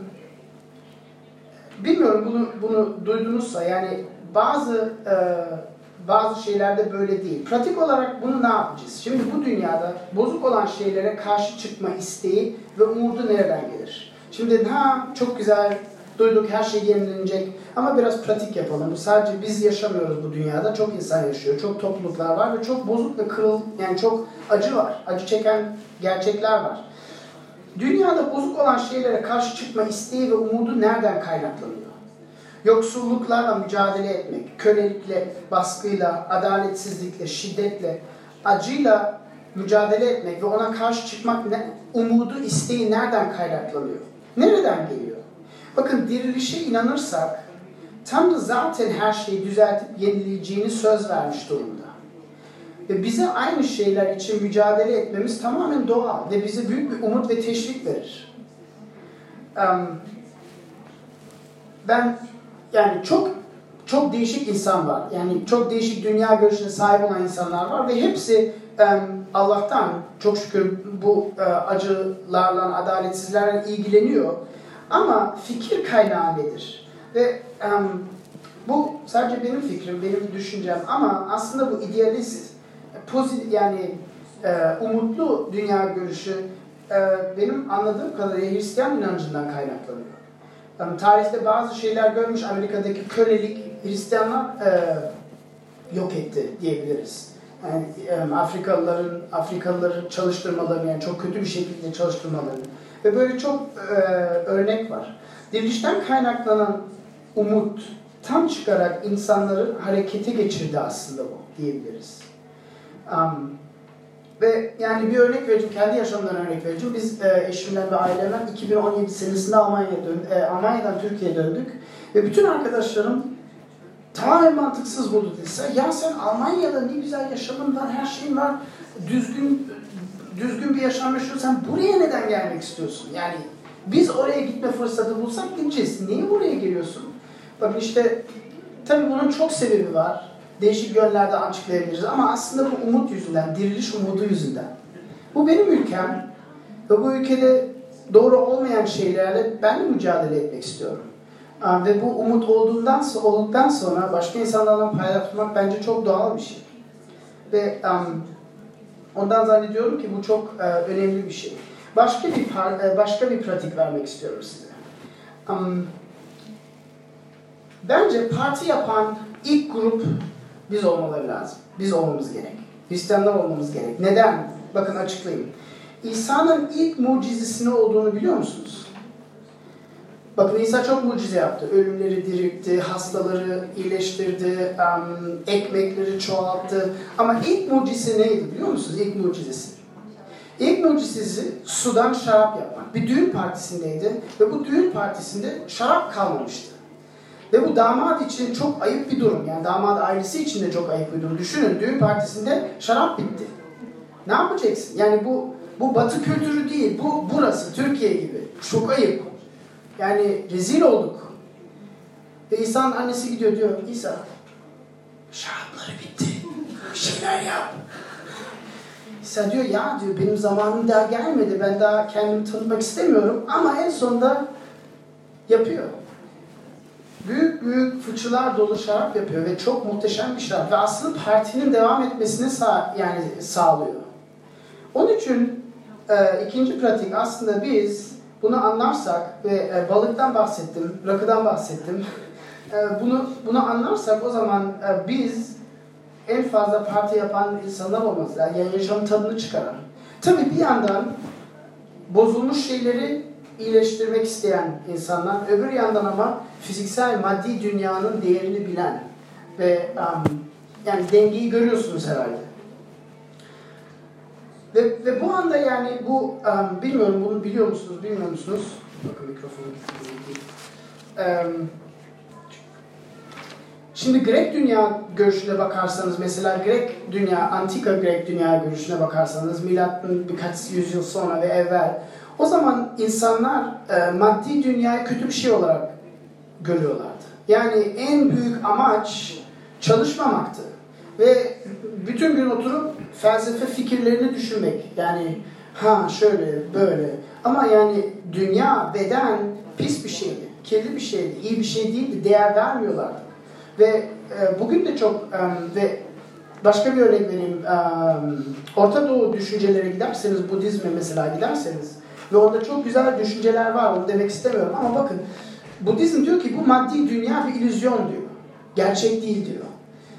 bilmiyorum bunu bunu duydunuzsa yani bazı e, bazı şeylerde böyle değil. Pratik olarak bunu ne yapacağız? Şimdi bu dünyada bozuk olan şeylere karşı çıkma isteği ve umudu nereden gelir? Şimdi ha çok güzel duyduk her şey yenilenecek ama biraz pratik yapalım. Sadece biz yaşamıyoruz bu dünyada. Çok insan yaşıyor. Çok topluluklar var ve çok bozuk ve kırıl yani çok acı var. Acı çeken gerçekler var. Dünyada bozuk olan şeylere karşı çıkma isteği ve umudu nereden kaynaklanıyor? Yoksulluklarla mücadele etmek, kölelikle, baskıyla, adaletsizlikle, şiddetle, acıyla mücadele etmek ve ona karşı çıkmak ne, umudu, isteği nereden kaynaklanıyor? Nereden geliyor? Bakın dirilişe inanırsak Tanrı zaten her şeyi düzeltip yenileyeceğini söz vermiş durumda. Ve bize aynı şeyler için mücadele etmemiz tamamen doğal ve bize büyük bir umut ve teşvik verir. Ben yani çok çok değişik insan var. Yani çok değişik dünya görüşüne sahip olan insanlar var ve hepsi Allah'tan çok şükür bu uh, acılarla, adaletsizlerle ilgileniyor. Ama fikir kaynağı nedir? Ve um, bu sadece benim fikrim, benim düşüncem ama aslında bu idealist, pozitif yani e, umutlu dünya görüşü e, benim anladığım kadarıyla Hristiyan inancından kaynaklanıyor. Yani tarihte bazı şeyler görmüş, Amerika'daki kölelik Hristiyanlar e, yok etti diyebiliriz. Yani Afrikalıların Afrikalıları çalıştırmalarını yani çok kötü bir şekilde çalıştırmalarını ve böyle çok e, örnek var. Dirilişten kaynaklanan umut tam çıkarak insanları harekete geçirdi aslında bu diyebiliriz. Um, ve yani bir örnek vereceğim, kendi yaşamdan örnek vereceğim. Biz e, eşimden ve ailemden 2017 senesinde Almanya'ya döndük, e, Almanya'dan Türkiye'ye döndük. Ve bütün arkadaşlarım tamamen mantıksız buldu dediyse. Ya sen Almanya'da ne güzel yaşamın var, her şeyin var, düzgün düzgün bir yaşam yaşıyorsun. Sen buraya neden gelmek istiyorsun? Yani biz oraya gitme fırsatı bulsak gideceğiz. Niye buraya geliyorsun? Bakın işte tabii bunun çok sebebi var. Değişik yönlerde açıklayabiliriz ama aslında bu umut yüzünden, diriliş umudu yüzünden. Bu benim ülkem ve bu ülkede doğru olmayan şeylerle ben de mücadele etmek istiyorum. Ve bu umut olduğundan olduktan sonra başka insanlarla paylaşmak bence çok doğal bir şey. Ve ondan zannediyorum ki bu çok uh, önemli bir şey. Başka bir başka bir pratik vermek istiyorum size. Bence parti yapan ilk grup biz olmaları lazım. Biz olmamız gerek. Hristiyanlar olmamız gerek. Neden? Bakın açıklayayım. İsa'nın ilk mucizesi ne olduğunu biliyor musunuz? Bakın İsa çok mucize yaptı. Ölümleri diriltti, hastaları iyileştirdi, ekmekleri çoğalttı. Ama ilk mucizesi neydi biliyor musunuz? İlk mucizesi. İlk mucizesi sudan şarap yapmak. Bir düğün partisindeydi ve bu düğün partisinde şarap kalmamıştı. Ve bu damat için çok ayıp bir durum. Yani damat ailesi için de çok ayıp bir durum. Düşünün düğün partisinde şarap bitti. Ne yapacaksın? Yani bu bu batı kültürü değil. Bu burası Türkiye gibi. Çok ayıp. Yani rezil olduk. Ve İsa'nın annesi gidiyor diyor İsa şarapları bitti. Bir şeyler yap. İsa diyor ya diyor benim zamanım daha gelmedi. Ben daha kendimi tanıtmak istemiyorum. Ama en sonunda yapıyor büyük büyük fıçılar dolu şarap yapıyor ve çok muhteşem bir şarap ve aslında partinin devam etmesini sağ, yani sağlıyor. Onun için e, ikinci pratik aslında biz bunu anlarsak ve e, balıktan bahsettim, rakıdan bahsettim. E, bunu bunu anlarsak o zaman e, biz en fazla parti yapan insanlar olmaz. Yani yaşamın tadını çıkaran. Tabii bir yandan bozulmuş şeyleri iyileştirmek isteyen insanlar, öbür yandan ama fiziksel, maddi dünyanın değerini bilen ve um, yani dengeyi görüyorsunuz herhalde. Ve, ve bu anda yani bu, um, bilmiyorum bunu biliyor musunuz, bilmiyor musunuz? Bakın mikrofonu um, Şimdi Grek dünya görüşüne bakarsanız, mesela Grek dünya, antika Grek dünya görüşüne bakarsanız, milattan birkaç yüzyıl sonra ve evvel, o zaman insanlar e, maddi dünyayı kötü bir şey olarak görüyorlardı. Yani en büyük amaç çalışmamaktı. Ve bütün gün oturup felsefe fikirlerini düşünmek. Yani ha şöyle böyle. Ama yani dünya, beden pis bir şeydi. Kirli bir şeydi. iyi bir şey değildi. Değer vermiyorlardı. Ve e, bugün de çok um, ve başka bir örnek vereyim. Um, Orta Doğu düşüncelere giderseniz, Budizme mesela giderseniz ve orada çok güzel düşünceler var. Onu demek istemiyorum ama bakın Budizm diyor ki bu maddi dünya bir illüzyon diyor. Gerçek değil diyor.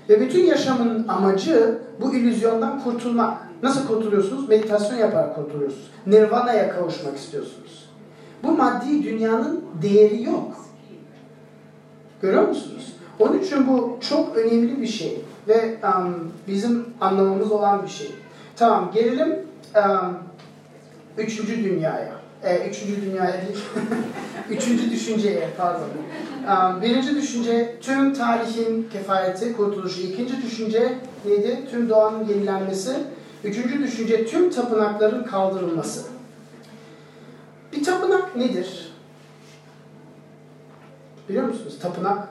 Ve bütün yaşamın amacı bu illüzyondan kurtulmak. Nasıl kurtuluyorsunuz? Meditasyon yaparak kurtuluyorsunuz. Nirvana'ya kavuşmak istiyorsunuz. Bu maddi dünyanın değeri yok. Görüyor musunuz? Onun için bu çok önemli bir şey ve um, bizim anlamamız olan bir şey. Tamam gelelim um, üçüncü dünyaya. E, üçüncü dünyaya değil. üçüncü düşünceye pardon. Um, birinci düşünce tüm tarihin kefareti, kurtuluşu. İkinci düşünce neydi? Tüm doğanın yenilenmesi. Üçüncü düşünce tüm tapınakların kaldırılması. Bir tapınak nedir? Biliyor musunuz? Tapınak.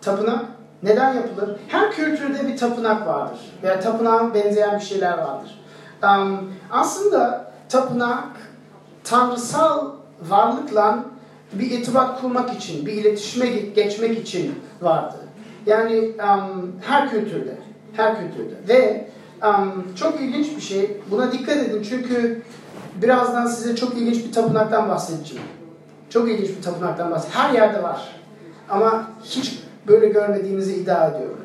Tapınak neden yapılır? Her kültürde bir tapınak vardır. Veya tapınağa benzeyen bir şeyler vardır. Um, aslında tapınak tanrısal varlıkla bir itibat kurmak için, bir iletişime geçmek için vardı. Yani um, her kültürde, her kültürde. Ve um, çok ilginç bir şey. Buna dikkat edin çünkü birazdan size çok ilginç bir tapınaktan bahsedeceğim. Çok ilginç bir tapınaktan bahsedeceğim. Her yerde var. Ama hiç böyle görmediğinizi iddia ediyorum.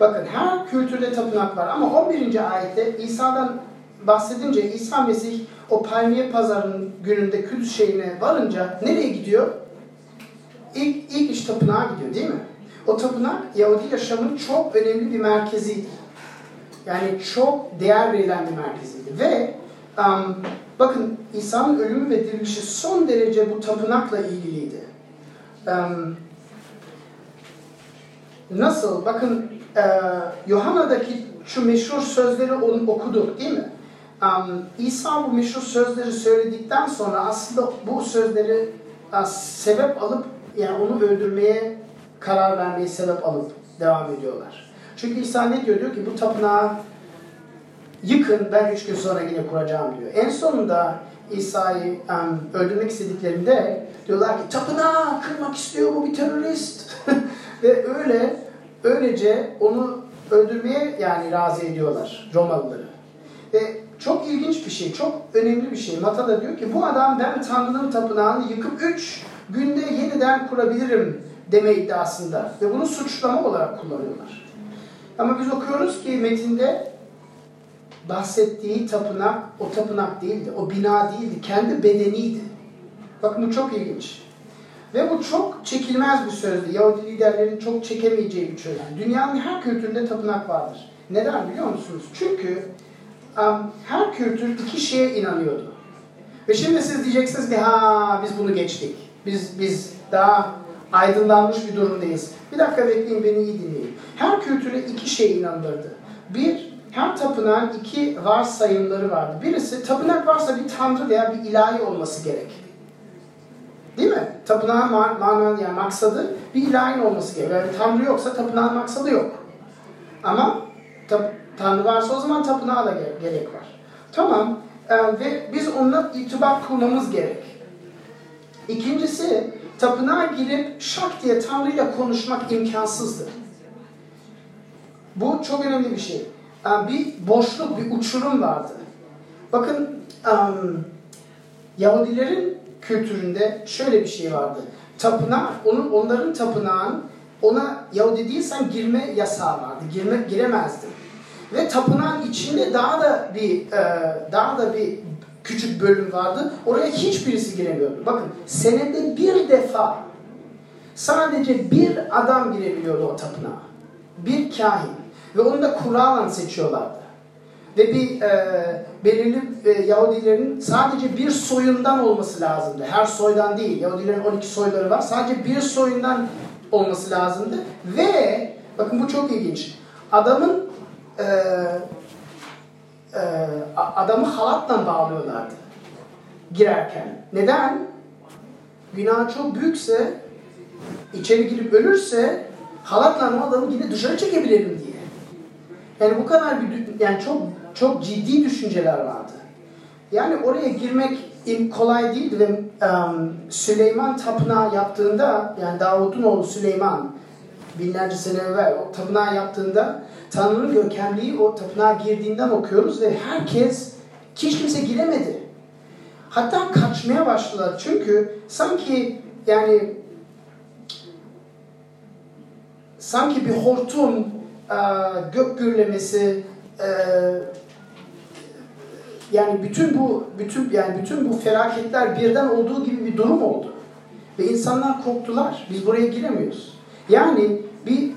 Bakın her kültürde tapınak var ama 11. ayette İsa'dan bahsedince İsa Mesih o palmiye pazarının gününde Kudüs şeyine varınca nereye gidiyor? İlk, ilk iş tapınağa gidiyor değil mi? O tapınak Yahudi yaşamın çok önemli bir merkeziydi. Yani çok değer verilen bir merkeziydi. Ve um, bakın İsa'nın ölümü ve dirilişi son derece bu tapınakla ilgiliydi. Um, nasıl? Bakın e, şu meşhur sözleri okuduk değil mi? Um, İsa bu meşhur sözleri söyledikten sonra aslında bu sözleri uh, sebep alıp yani onu öldürmeye karar vermeye sebep alıp devam ediyorlar. Çünkü İsa ne diyor? Diyor ki bu tapınağı yıkın ben üç gün sonra yine kuracağım diyor. En sonunda İsa'yı um, öldürmek istediklerinde diyorlar ki tapınağı kırmak istiyor bu bir terörist. Ve öyle öylece onu öldürmeye yani razı ediyorlar Romalıları. Ve çok ilginç bir şey, çok önemli bir şey. Mata da diyor ki bu adam ben Tanrı'nın tapınağını yıkıp üç günde yeniden kurabilirim deme iddiasında. Ve bunu suçlama olarak kullanıyorlar. Ama biz okuyoruz ki metinde bahsettiği tapınak o tapınak değildi, o bina değildi, kendi bedeniydi. Bakın bu çok ilginç. Ve bu çok çekilmez bir sözdü. Yahudi liderlerin çok çekemeyeceği bir söz. Dünyanın her kültüründe tapınak vardır. Neden biliyor musunuz? Çünkü her kültür iki şeye inanıyordu. Ve şimdi siz diyeceksiniz ki ha biz bunu geçtik. Biz biz daha aydınlanmış bir durumdayız. Bir dakika bekleyin beni iyi dinleyin. Her kültüre iki şey inanılırdı. Bir, her tapınağın iki varsayımları vardı. Birisi tapınak varsa bir tanrı veya bir ilahi olması gerek. Değil mi? Tapınağın man manası yani maksadı bir ilahin olması gerek. Yani tanrı yoksa tapınağın maksadı yok. Ama tanrı varsa o zaman tapınağa da gerek var. Tamam. Ee, ve biz onunla itibat kurmamız gerek. İkincisi tapınağa girip şak diye Tanrı ile konuşmak imkansızdır. Bu çok önemli bir şey. Ee, bir boşluk, bir uçurum vardı. Bakın um, Yahudilerin kültüründe şöyle bir şey vardı. Tapınak, onun, onların tapınağın ona Yahudi değilsen girme yasağı vardı. Girme, giremezdin. Ve tapınağın içinde daha da bir e, daha da bir küçük bölüm vardı. Oraya hiçbirisi giremiyordu. Bakın senede bir defa sadece bir adam girebiliyordu o tapınağa. Bir kahin. Ve onu da Kur'an'la seçiyorlardı. Ve bir e, belirli e, Yahudilerin sadece bir soyundan olması lazımdı. Her soydan değil. Yahudilerin 12 soyları var. Sadece bir soyundan olması lazımdı. Ve bakın bu çok ilginç. Adamın e, e, adamı halatla bağlıyorlardı girerken. Neden? Günah çok büyükse içeri girip ölürse halatla adamı yine dışarı çekebilirim diye. Yani bu kadar bir yani çok çok ciddi düşünceler vardı. Yani oraya girmek kolay değildi ve um, Süleyman tapınağı yaptığında yani Davut'un oğlu Süleyman binlerce sene evvel o tapınağı yaptığında Tanrı'nın görkemliği o tapınağa girdiğinden okuyoruz ve herkes hiç kimse giremedi. Hatta kaçmaya başladılar çünkü sanki yani sanki bir hortum, e, gök gürlemesi, e, yani bütün bu bütün yani bütün bu felaketler birden olduğu gibi bir durum oldu. Ve insanlar korktular. Biz buraya giremiyoruz. Yani bir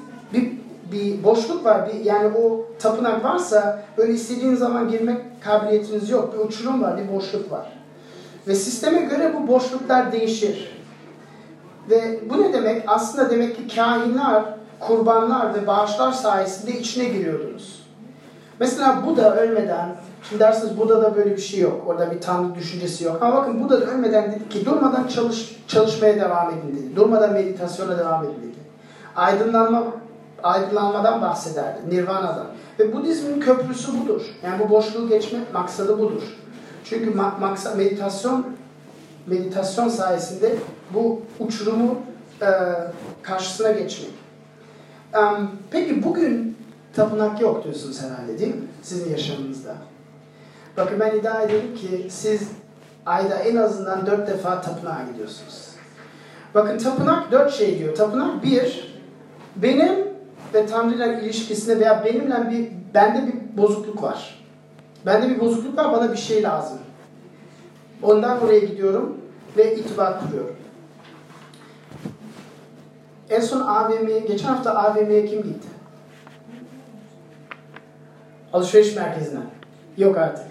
bir boşluk var. Bir, yani o tapınak varsa böyle istediğiniz zaman girmek kabiliyetiniz yok. Bir uçurum var, bir boşluk var. Ve sisteme göre bu boşluklar değişir. Ve bu ne demek? Aslında demek ki kahinler, kurbanlar ve bağışlar sayesinde içine giriyordunuz. Mesela Buda ölmeden, şimdi dersiniz Buda'da böyle bir şey yok. Orada bir tanrı düşüncesi yok. Ama bakın Buda ölmeden dedi ki durmadan çalış, çalışmaya devam edin dedi. Durmadan meditasyona devam edin dedi. Aydınlanma aydınlanmadan bahsederdi. Nirvana'dan. Ve Budizmin köprüsü budur. Yani bu boşluğu geçme maksadı budur. Çünkü maksat meditasyon meditasyon sayesinde bu uçurumu e, karşısına geçmek. Um, peki bugün tapınak yok diyorsunuz herhalde değil mi? Sizin yaşamınızda. Bakın ben iddia ederim ki siz ayda en azından dört defa tapınağa gidiyorsunuz. Bakın tapınak dört şey diyor. Tapınak bir, benim ve Tanrı ile ilişkisinde veya benimle bir, bende bir bozukluk var. Bende bir bozukluk var, bana bir şey lazım. Ondan oraya gidiyorum ve itibar kuruyorum. En son AVM'ye, geçen hafta AVM'ye kim gitti? Alışveriş merkezine. Yok artık.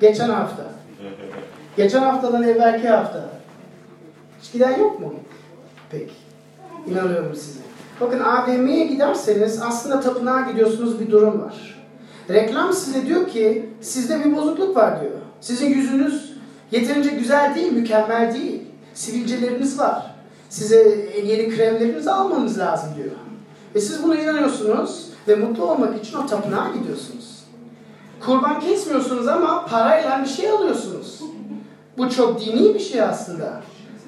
Geçen hafta. Geçen haftadan evvelki hafta. Hiç giden yok mu? Peki. İnanıyorum size. Bakın AVM'ye giderseniz aslında tapınağa gidiyorsunuz bir durum var. Reklam size diyor ki sizde bir bozukluk var diyor. Sizin yüzünüz yeterince güzel değil, mükemmel değil. Sivilceleriniz var. Size yeni kremlerinizi almanız lazım diyor. Ve siz buna inanıyorsunuz ve mutlu olmak için o tapınağa gidiyorsunuz. Kurban kesmiyorsunuz ama parayla bir şey alıyorsunuz. Bu çok dini bir şey aslında.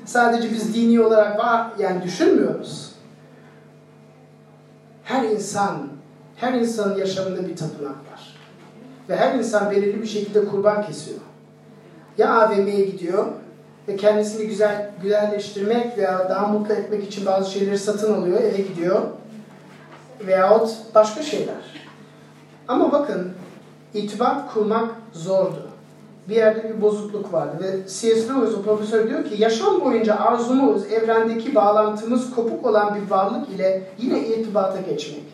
Sadece biz dini olarak var yani düşünmüyoruz. Her insan, her insanın yaşamında bir tapınak var. Ve her insan belirli bir şekilde kurban kesiyor. Ya AVM'ye gidiyor ve kendisini güzel güzelleştirmek veya daha mutlu etmek için bazı şeyleri satın alıyor, eve gidiyor. Veyahut başka şeyler. Ama bakın, itibat kurmak zordu. Bir yerde bir bozukluk vardı ve C.S. Lewis, o profesör diyor ki, yaşam boyunca arzumuz, evrendeki bağlantımız kopuk olan bir varlık ile yine irtibata geçmek.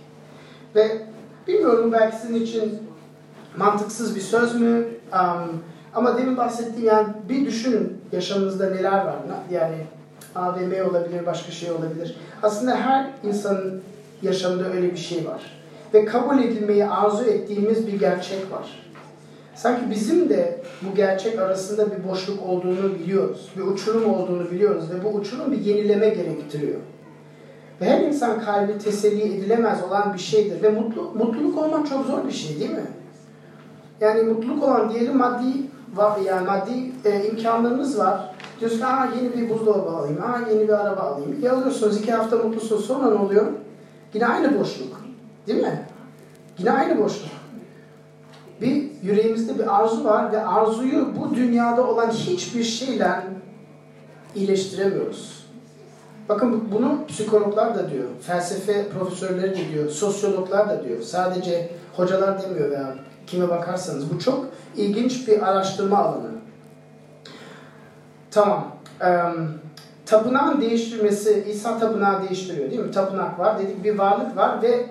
Ve bilmiyorum belki sizin için mantıksız bir söz mü? Um, ama demin bahsettiğim yani bir düşünün yaşamınızda neler var. Yani AVM olabilir, başka şey olabilir. Aslında her insanın yaşamında öyle bir şey var. Ve kabul edilmeyi arzu ettiğimiz bir gerçek var. Sanki bizim de bu gerçek arasında bir boşluk olduğunu biliyoruz. Bir uçurum olduğunu biliyoruz ve bu uçurum bir yenileme gerektiriyor. Ve her insan kalbi teselli edilemez olan bir şeydir. Ve mutlu, mutluluk olmak çok zor bir şey değil mi? Yani mutluluk olan diyelim maddi var, yani maddi e, imkanlarınız var. Diyorsun aa yeni bir buzdolabı alayım, aa yeni bir araba alayım. Bir alıyorsunuz iki hafta mutlusunuz sonra ne oluyor? Yine aynı boşluk. Değil mi? Yine aynı boşluk. Bir yüreğimizde bir arzu var ve arzuyu bu dünyada olan hiçbir şeyle iyileştiremiyoruz. Bakın bunu psikologlar da diyor, felsefe profesörleri de diyor, sosyologlar da diyor. Sadece hocalar demiyor veya kime bakarsanız. Bu çok ilginç bir araştırma alanı. Tamam. Um, tapınağın değiştirmesi, İsa tapınağı değiştiriyor değil mi? Tapınak var, dedik bir varlık var ve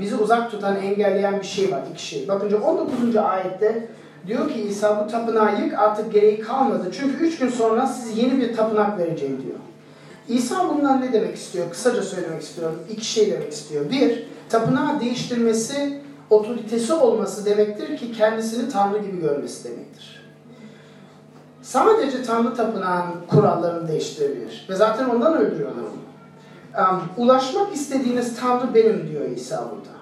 bizi uzak tutan, engelleyen bir şey var, iki şey. Bakınca 19. ayette diyor ki İsa bu tapınağı yık artık gereği kalmadı. Çünkü üç gün sonra size yeni bir tapınak vereceğim diyor. İsa bundan ne demek istiyor? Kısaca söylemek istiyorum. İki şey demek istiyor. Bir, tapınağı değiştirmesi otoritesi olması demektir ki kendisini Tanrı gibi görmesi demektir. Sadece Tanrı tapınağın kurallarını değiştirebilir. Ve zaten ondan öldürüyorlar onu. Ulaşmak istediğiniz Tanrı benim diyor İsa burada.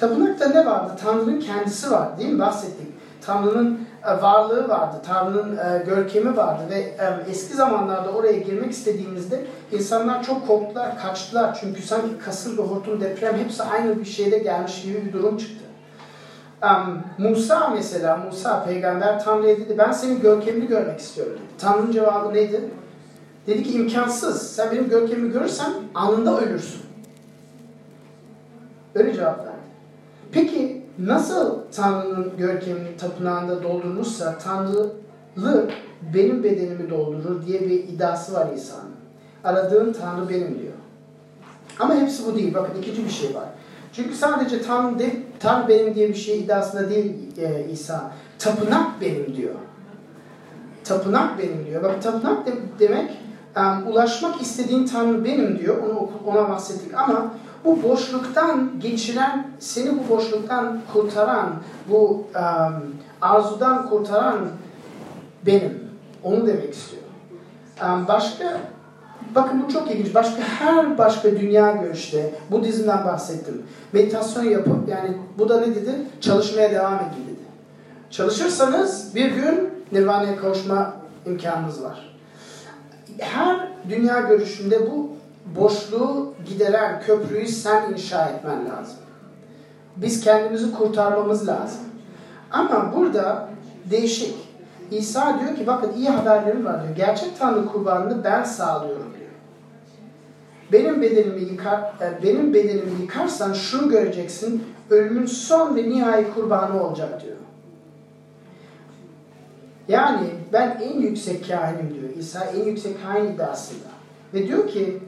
Tapınakta ne vardı? Tanrı'nın kendisi var değil mi? Bahsettik. Tanrı'nın e, varlığı vardı, Tanrı'nın e, görkemi vardı ve e, eski zamanlarda oraya girmek istediğimizde insanlar çok korktular, kaçtılar. Çünkü sanki kasırga, hortum, deprem hepsi aynı bir şeyde gelmiş gibi bir durum çıktı. Musa mesela, Musa peygamber Tanrı'ya dedi ben senin görkemini görmek istiyorum. Tanrı'nın cevabı neydi? Dedi ki imkansız. Sen benim görkemimi görürsen anında ölürsün. Öyle cevap verdi. Peki nasıl Tanrı'nın görkemini tapınağında doldurmuşsa Tanrılı benim bedenimi doldurur diye bir iddiası var İsa'nın. Aradığın Tanrı benim diyor. Ama hepsi bu değil. Bakın ikinci bir şey var. Çünkü sadece Tanrı, de, Tanrı benim diye bir şey iddiasında değil e, İsa. Tapınak benim diyor. Tapınak benim diyor. Bak tapınak de, demek ulaşmak istediğin Tanrı benim diyor. Onu ona bahsettik ama bu boşluktan geçiren, seni bu boşluktan kurtaran, bu arzudan kurtaran benim. Onu demek istiyor. Başka Bakın bu çok ilginç. Başka her başka dünya görüşte Budizm'den bahsettim. Meditasyon yapıp yani bu da ne dedi? Çalışmaya devam edin dedi. Çalışırsanız bir gün Nirvana'ya kavuşma imkanınız var. Her dünya görüşünde bu boşluğu gideren köprüyü sen inşa etmen lazım. Biz kendimizi kurtarmamız lazım. Ama burada değişik. İsa diyor ki bakın iyi haberlerim var diyor. Gerçek Tanrı kurbanını ben sağlıyorum diyor. Benim bedenimi yıkar, e, benim bedenimi yıkarsan şunu göreceksin. Ölümün son ve nihai kurbanı olacak diyor. Yani ben en yüksek kahinim diyor. İsa en yüksek kahin iddiasında. Ve diyor ki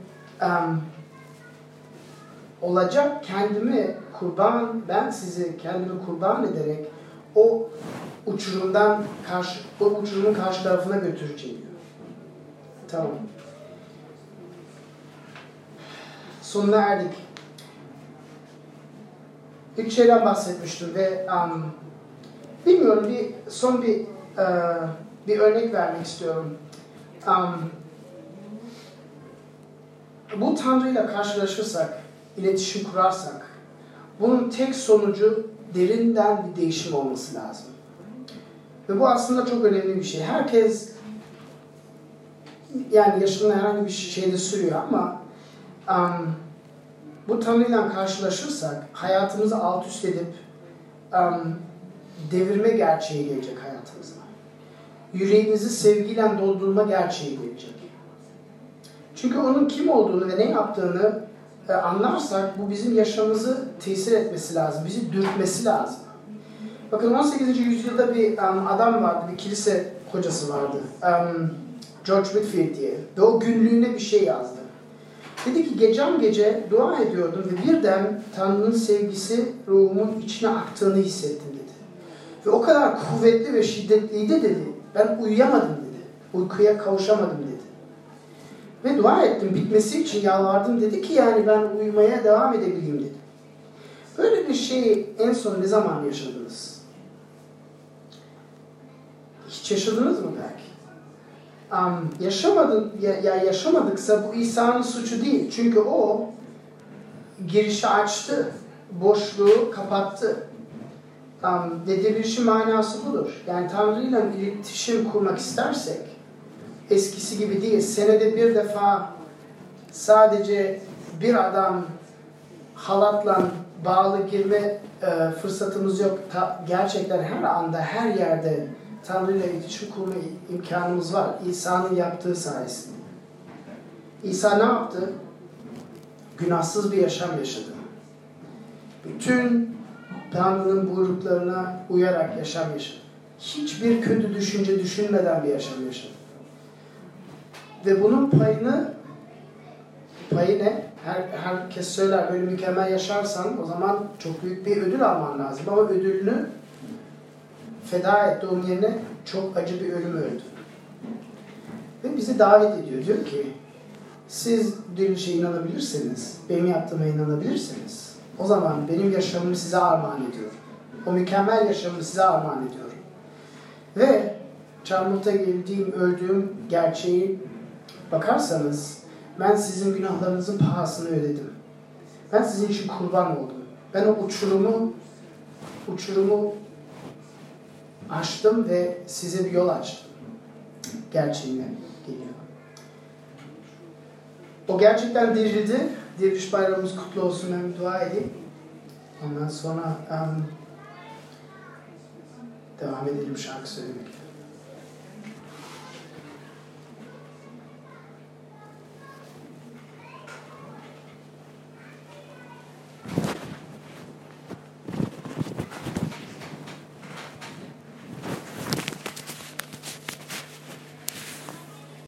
um, olacak kendimi kurban, ben sizi kendimi kurban ederek o uçurumdan karşı, o uçurumun karşı tarafına götüreceğim diyor. Tamam. Sonuna erdik. Üç şeyden bahsetmiştim ve um, bilmiyorum bir son bir uh, bir örnek vermek istiyorum. Um, bu Tanrı'yla karşılaşırsak, iletişim kurarsak, bunun tek sonucu derinden bir değişim olması lazım. Ve bu aslında çok önemli bir şey. Herkes yani yaşında herhangi bir şeyde sürüyor ama um, bu Tanrı'yla karşılaşırsak hayatımızı alt üst edip um, devirme gerçeği gelecek hayatımıza. Yüreğinizi sevgiyle doldurma gerçeği gelecek. Çünkü onun kim olduğunu ve ne yaptığını e, anlarsak bu bizim yaşamımızı tesir etmesi lazım. Bizi dürtmesi lazım. Bakın 18. yüzyılda bir um, adam vardı, bir kilise hocası vardı. Um, George Whitfield diye. Ve o günlüğüne bir şey yazdı. Dedi ki gecem gece dua ediyordum ve birden Tanrı'nın sevgisi ruhumun içine aktığını hissettim dedi. Ve o kadar kuvvetli ve şiddetliydi dedi. Ben uyuyamadım dedi. Uykuya kavuşamadım dedi. Ve dua ettim. Bitmesi için yalvardım. Dedi ki yani ben uyumaya devam edebileyim dedi. Böyle bir şeyi en son ne zaman yaşadınız? Hiç yaşadınız mı belki? Um, yaşamadın, ya, ya yaşamadıksa bu İsa'nın suçu değil. Çünkü o girişi açtı. Boşluğu kapattı. Um, dedirilişi manası budur. Yani Tanrı ile iletişim kurmak istersek eskisi gibi değil. Senede bir defa sadece bir adam halatla bağlı girme e, fırsatımız yok. Ta, gerçekten her anda, her yerde Tanrı ile iletişim kurma imkanımız var. İsa'nın yaptığı sayesinde. İsa ne yaptı? Günahsız bir yaşam yaşadı. Bütün Tanrı'nın buyruklarına uyarak yaşam yaşadı. Hiçbir kötü düşünce düşünmeden bir yaşam yaşadı. Ve bunun payını payı ne? Her, herkes söyler böyle mükemmel yaşarsan o zaman çok büyük bir ödül alman lazım. Ama ödülünü feda etti onun yerine çok acı bir ölüm öldü. Ve bizi davet ediyor. Diyor ki siz dirilişe inanabilirseniz, benim yaptığıma inanabilirseniz o zaman benim yaşamımı size armağan ediyorum. O mükemmel yaşamımı size armağan ediyorum. Ve çarmıhta geldiğim, öldüğüm gerçeği bakarsanız ben sizin günahlarınızın pahasını ödedim. Ben sizin için kurban oldum. Ben o uçurumu uçurumu açtım ve size bir yol açtım. Gerçeğine geliyor. O gerçekten dirildi. Diriliş bayramımız kutlu olsun. Bir dua edeyim. Ondan sonra um, devam edelim şarkı söylemekle.